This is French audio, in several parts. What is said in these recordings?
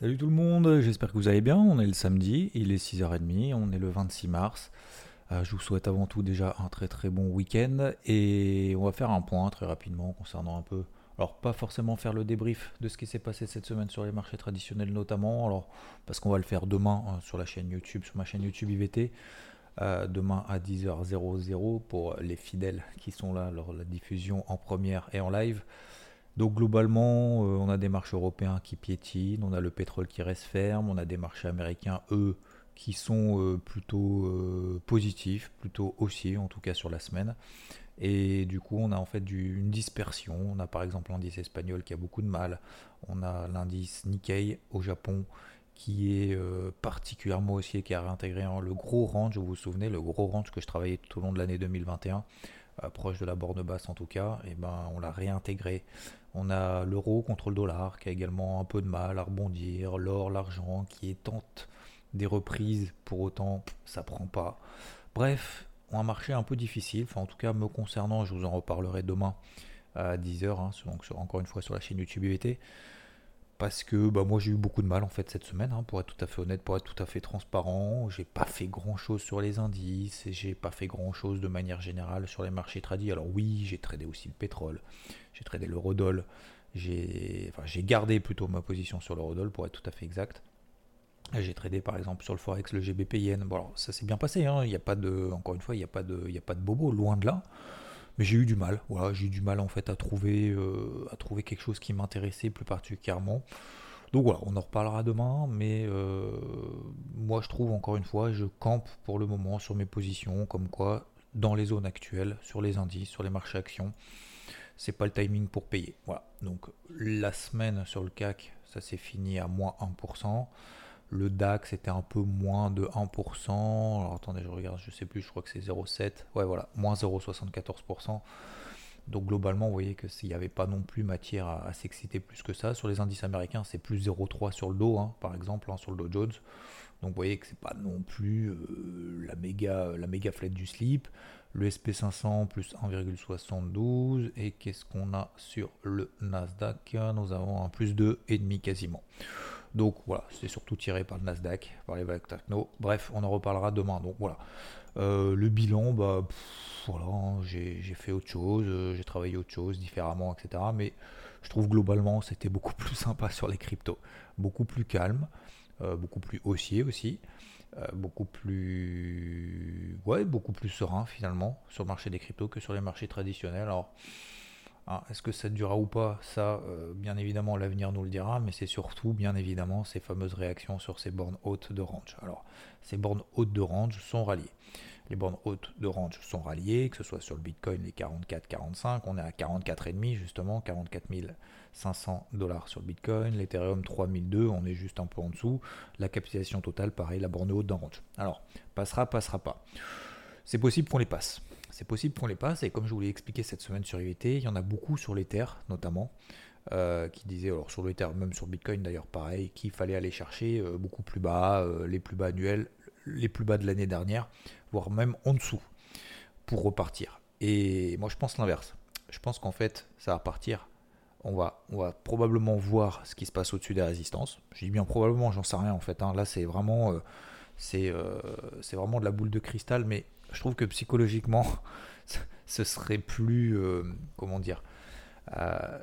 Salut tout le monde, j'espère que vous allez bien. On est le samedi, il est 6h30, on est le 26 mars. Euh, je vous souhaite avant tout déjà un très très bon week-end et on va faire un point très rapidement concernant un peu alors pas forcément faire le débrief de ce qui s'est passé cette semaine sur les marchés traditionnels notamment, alors parce qu'on va le faire demain hein, sur la chaîne YouTube, sur ma chaîne YouTube IVT, euh, demain à 10h00 pour les fidèles qui sont là lors de la diffusion en première et en live. Donc globalement, euh, on a des marchés européens qui piétinent, on a le pétrole qui reste ferme, on a des marchés américains, eux, qui sont euh, plutôt positifs, plutôt haussiers en tout cas sur la semaine. Et du coup, on a en fait une dispersion. On a par exemple l'indice espagnol qui a beaucoup de mal. On a l'indice Nikkei au Japon qui est euh, particulièrement haussier, qui a réintégré le gros range. Vous vous souvenez, le gros range que je travaillais tout au long de l'année 2021, euh, proche de la borne basse en tout cas, et ben on l'a réintégré. On a l'euro contre le dollar qui a également un peu de mal à rebondir. L'or, l'argent qui est tente des reprises, pour autant ça prend pas. Bref, un marché un peu difficile, en tout cas me concernant, je vous en reparlerai demain à 10h, hein, donc encore une fois sur la chaîne YouTube IVT, parce que bah, moi j'ai eu beaucoup de mal en fait cette semaine, hein, pour être tout à fait honnête, pour être tout à fait transparent, j'ai pas fait grand chose sur les indices, et j'ai pas fait grand chose de manière générale sur les marchés tradis, alors oui j'ai tradé aussi le pétrole, j'ai tradé le Rodol, j'ai enfin, gardé plutôt ma position sur le Rodol pour être tout à fait exact, j'ai tradé par exemple sur le Forex le GBP Bon, alors, ça s'est bien passé, hein. il a pas de, encore une fois, il n'y a, a pas de bobo, loin de là. Mais j'ai eu du mal, voilà, j'ai eu du mal en fait à trouver, euh, à trouver quelque chose qui m'intéressait plus particulièrement. Donc voilà, on en reparlera demain, mais euh, moi je trouve encore une fois, je campe pour le moment sur mes positions, comme quoi dans les zones actuelles, sur les indices, sur les marchés actions, c'est pas le timing pour payer. Voilà, donc la semaine sur le CAC, ça s'est fini à moins 1%. Le DAX était un peu moins de 1%. Alors attendez, je regarde, je sais plus, je crois que c'est 0,7. Ouais, voilà, moins 0,74%. Donc globalement, vous voyez qu'il n'y avait pas non plus matière à, s'exciter plus que ça. Sur les indices américains, c'est plus 0,3 sur le dos, hein, par exemple, hein, sur le Dow Jones. Donc vous voyez que c'est pas non plus euh, la méga la méga flette du slip. Le SP500 plus 1,72 et qu'est-ce qu'on a sur le Nasdaq? Nous avons un plus 2,5 quasiment. Donc voilà, c'est surtout tiré par le Nasdaq, par les vagues techno. Bref, on en reparlera demain. Donc voilà. Euh, le bilan, bah hein, j'ai fait autre chose, euh, j'ai travaillé autre chose différemment, etc. Mais je trouve globalement c'était beaucoup plus sympa sur les cryptos, beaucoup plus calme, euh, beaucoup plus haussier aussi, beaucoup plus ouais, beaucoup plus serein finalement sur le marché des cryptos que sur les marchés traditionnels. Alors ah, est-ce que ça durera ou pas? Ça, euh, bien évidemment, l'avenir nous le dira, mais c'est surtout, bien évidemment, ces fameuses réactions sur ces bornes hautes de range. Alors, ces bornes hautes de range sont ralliées. Les bornes hautes de range sont ralliées, que ce soit sur le Bitcoin, les 44-45, on est à 44,5 justement, 44 500 dollars sur le Bitcoin, l'Ethereum 3002, on est juste un peu en dessous. La capitalisation totale, pareil, la borne haute de range. Alors, passera, passera pas. C'est possible qu'on les passe c'est possible qu'on les passe. Et comme je vous l'ai expliqué cette semaine sur IVT, il y en a beaucoup sur l'Ether notamment, euh, qui disaient, alors sur l'Ether, même sur Bitcoin d'ailleurs, pareil, qu'il fallait aller chercher euh, beaucoup plus bas, euh, les plus bas annuels, les plus bas de l'année dernière, voire même en dessous, pour repartir. Et moi je pense l'inverse. Je pense qu'en fait, ça va partir. On va, on va probablement voir ce qui se passe au-dessus des résistances. Je dis bien probablement, j'en sais rien en fait. Hein. Là, c'est vraiment, c'est vraiment de la boule de cristal, mais je trouve que psychologiquement, ce serait plus, euh, comment dire, euh,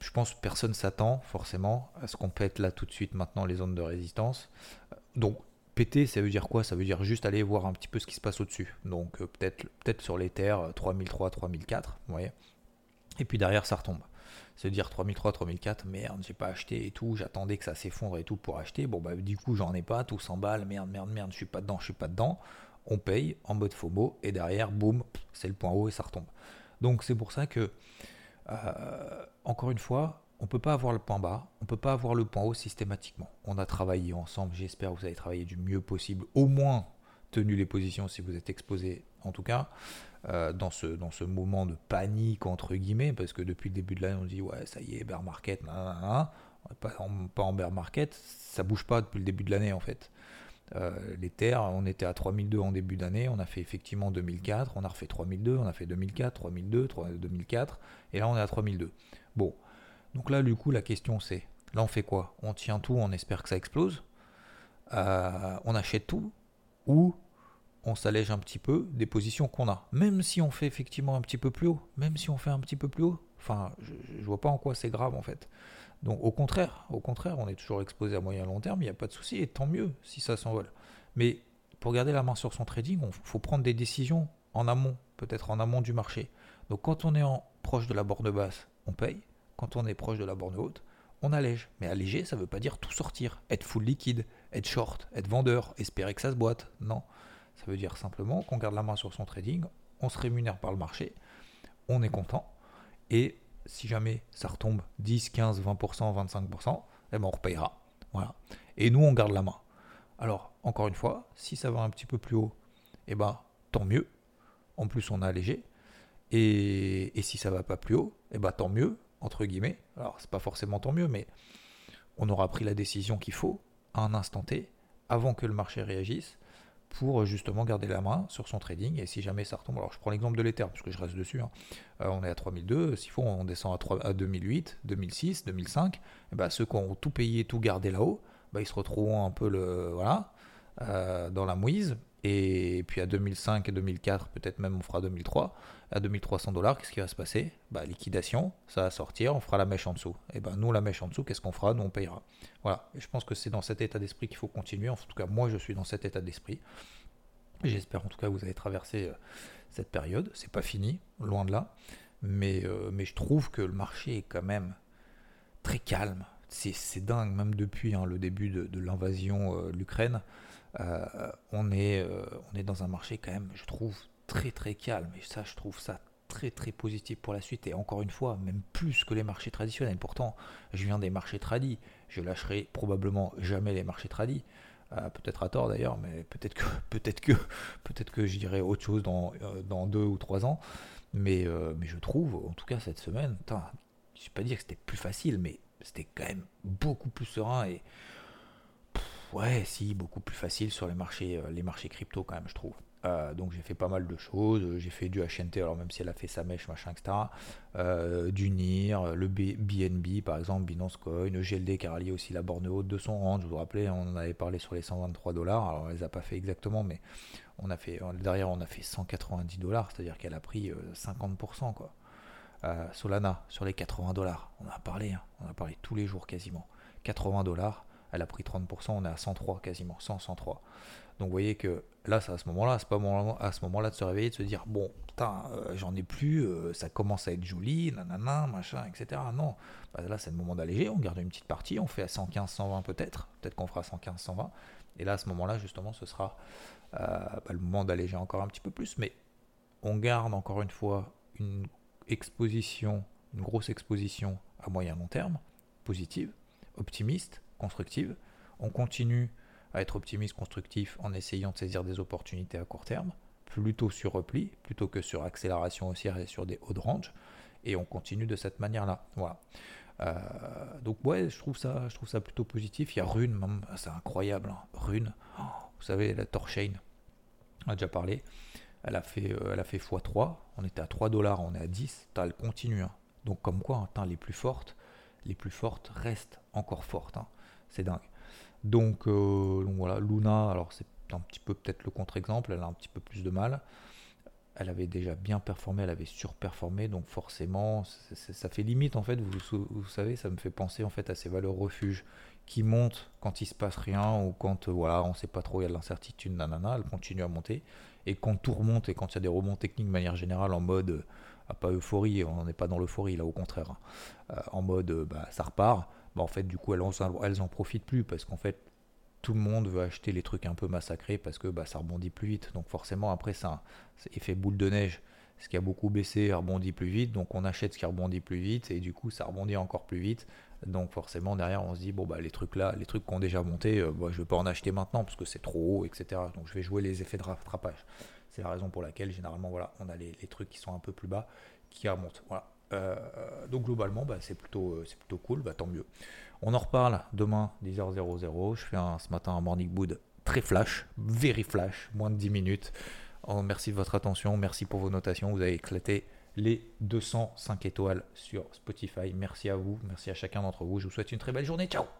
je pense que personne s'attend forcément à ce qu'on pète là tout de suite maintenant les zones de résistance. Donc péter, ça veut dire quoi? Ça veut dire juste aller voir un petit peu ce qui se passe au-dessus. Donc euh, peut-être peut-être sur les terres 3003, 3004, vous voyez. Et puis derrière ça retombe. Veut dire 3003, 3004, merde, j'ai pas acheté et tout, j'attendais que ça s'effondre et tout pour acheter. Bon bah du coup j'en ai pas, tout s'emballe, merde, merde, merde, je suis pas dedans, je suis pas dedans on paye en mode FOMO et derrière, boum, c'est le point haut et ça retombe. Donc c'est pour ça que encore une fois, on ne peut pas avoir le point bas, on ne peut pas avoir le point haut systématiquement. On a travaillé ensemble, j'espère que vous avez travaillé du mieux possible, au moins tenu les positions si vous êtes exposé en tout cas. Euh, dans, ce, dans ce moment de panique, entre guillemets, parce que depuis le début de l'année, on dit ouais, ça y est, bear market, Pas, en, pas en bear market, ça bouge pas depuis le début de l'année en fait. Euh, les terres, on était à 3002 en début d'année, on a fait effectivement 2004, on a refait 3002, on a fait 2004, 3002, 2004, et là on est à 3002. Bon, donc là du coup la question c'est, là on fait quoi? On tient tout, on espère que ça explose, euh, on achète tout, ou on s'allège un petit peu des positions qu'on a. Même si on fait effectivement un petit peu plus haut, même si on fait un petit peu plus haut, enfin, je, vois pas en quoi c'est grave en fait. Donc au contraire, au contraire, on est toujours exposé à moyen long terme, il n'y a pas de souci, et tant mieux si ça s'envole. Mais pour garder la main sur son trading, il faut prendre des décisions en amont, peut-être en amont du marché. Donc quand on est proche de la borne basse, on paye. Quand on est proche de la borne haute, on allège. Mais alléger, ça ne veut pas dire tout sortir, être full liquide, être short, être vendeur, espérer que ça se boite. Non. Ça veut dire simplement qu'on garde la main sur son trading, on se rémunère par le marché, on est content, et si jamais ça retombe 10, 15, 20%, 25%, eh ben on repayera. Voilà. Et nous, on garde la main. Alors, encore une fois, si ça va un petit peu plus haut, eh ben, tant mieux. En plus, on a allégé. Et, si ça va pas plus haut, eh ben, tant mieux, entre guillemets. Alors, pas forcément tant mieux, mais on aura pris la décision qu'il faut à un instant T, avant que le marché réagisse pour justement garder la main sur son trading. Et si jamais ça retombe, alors je prends l'exemple de l'Ether, parce que je reste dessus, hein. euh, on est à 3002, s'il faut on descend à, 3, à 2008, 2006, 2005, et ceux qui ont tout payé, tout gardé là-haut, bah, ils se retrouveront un peu le, voilà, euh, dans la mouise. Et puis à 2005 et 2004, peut-être même on fera 2003, à 2300 dollars, qu'est-ce qui va se passer? Bah, Liquidation, ça va sortir, on fera la mèche en dessous. Et ben nous, la mèche en dessous, qu'est-ce qu'on fera? Nous, on payera. Voilà, et je pense que c'est dans cet état d'esprit qu'il faut continuer. En tout cas, moi, je suis dans cet état d'esprit. J'espère en tout cas que vous avez traversé euh, cette période. C'est pas fini, loin de là. Mais, euh, mais je trouve que le marché est quand même très calme. C'est dingue, même depuis hein, le début de, l'invasion euh, de l'Ukraine. on, est, on est dans un marché quand même, je trouve, très très calme. Et ça, je trouve ça très très positif pour la suite. Et encore une fois, même plus que les marchés traditionnels. Pourtant, je viens des marchés tradis. Je lâcherai probablement jamais les marchés tradis. Euh, peut-être à tort d'ailleurs, mais peut-être que peut-être que peut-être que je dirais autre chose dans, euh, dans deux ou trois ans. Mais, euh, mais je trouve, en tout cas cette semaine, je ne vais pas dire que c'était plus facile, mais c'était quand même beaucoup plus serein et ouais, si beaucoup plus facile sur les marchés, les marchés crypto quand même, je trouve. Euh, donc j'ai fait pas mal de choses, j'ai fait du HNT, alors même si elle a fait sa mèche, machin, etc. Euh, du NIR, le BNB par exemple, Binance Coin, GLD qui a rallié aussi la borne haute de son range, je vous rappelez, on en avait parlé sur les 123 dollars, alors elle les a pas fait exactement, mais on a fait, derrière on a fait 190 dollars, c'est-à-dire qu'elle a pris 50% euh. Solana sur les 80 dollars, on en a parlé, hein. on a parlé tous les jours quasiment. 80 dollars, elle a pris 30%, on est à 103 quasiment, 100, 103. Donc vous voyez que là, c'est à ce moment-là, c'est pas à ce moment-là de se réveiller, de se dire bon, putain, euh, j'en ai plus, euh, ça commence à être joli, nanana, machin, etc. Non, bah, là c'est le moment d'alléger, on garde une petite partie, on fait à 115, 120 peut-être, peut-être qu'on fera 115, 120. Et là, à ce moment-là, justement, ce sera bah, le moment d'alléger encore un petit peu plus. Mais on garde encore une fois une exposition, une grosse exposition à moyen long terme, positive, optimiste, constructive. On continue à être optimiste, constructif en essayant de saisir des opportunités à court terme, plutôt sur repli, plutôt que sur accélération haussière et sur des hauts de range. Et on continue de cette manière-là. Voilà. Euh, donc ouais, je trouve ça, je trouve ça plutôt positif. Il y a Rune, c'est incroyable. Hein. Rune, oh, vous savez, la Torchain, on a déjà parlé. Elle a fait, euh, elle a fait x3. On était à 3 dollars, on est à 10. elle continue. Hein. Donc comme quoi, hein, les plus fortes, les plus fortes restent encore fortes. C'est dingue. Euh, donc, voilà, Luna, alors c'est un petit peu peut-être le contre-exemple, elle a un petit peu plus de mal. Elle avait déjà bien performé, elle avait surperformé, donc forcément, ça fait limite en fait. Vous, savez, ça me fait penser en fait à ces valeurs refuges qui montent quand il se passe rien ou quand euh, voilà, on sait pas trop, il y a de l'incertitude, nanana, elle continue à monter. Et quand tout remonte et quand il y a des rebonds techniques de manière générale en mode, euh, pas euphorie, on n'est pas dans l'euphorie là, au contraire, hein, en mode bah, ça repart bah, en fait, du coup, elles, elles en profitent plus parce qu'en fait, tout le monde veut acheter les trucs un peu massacrés parce que bah, ça rebondit plus vite. Donc forcément, après, ça, effet boule de neige, ce qui a beaucoup baissé rebondit plus vite, donc on achète ce qui rebondit plus vite, et du coup ça rebondit encore plus vite. Donc forcément derrière on se dit bon bah les trucs là, les trucs qui ont déjà monté, je euh, bah, je vais pas en acheter maintenant parce que c'est trop haut, etc. Donc je vais jouer les effets de rattrapage. C'est la raison pour laquelle généralement voilà on a les, trucs qui sont un peu plus bas qui remontent. Euh, donc globalement bah, c'est plutôt euh, c'est plutôt cool, bah, tant mieux. On en reparle demain 10h00. Je fais ce matin un morning boot très flash, very flash, moins de 10 minutes. Oh, merci de votre attention, merci pour vos notations, vous avez éclaté les 205 étoiles sur Spotify. Merci à vous, merci à chacun d'entre vous. Je vous souhaite une très belle journée. Ciao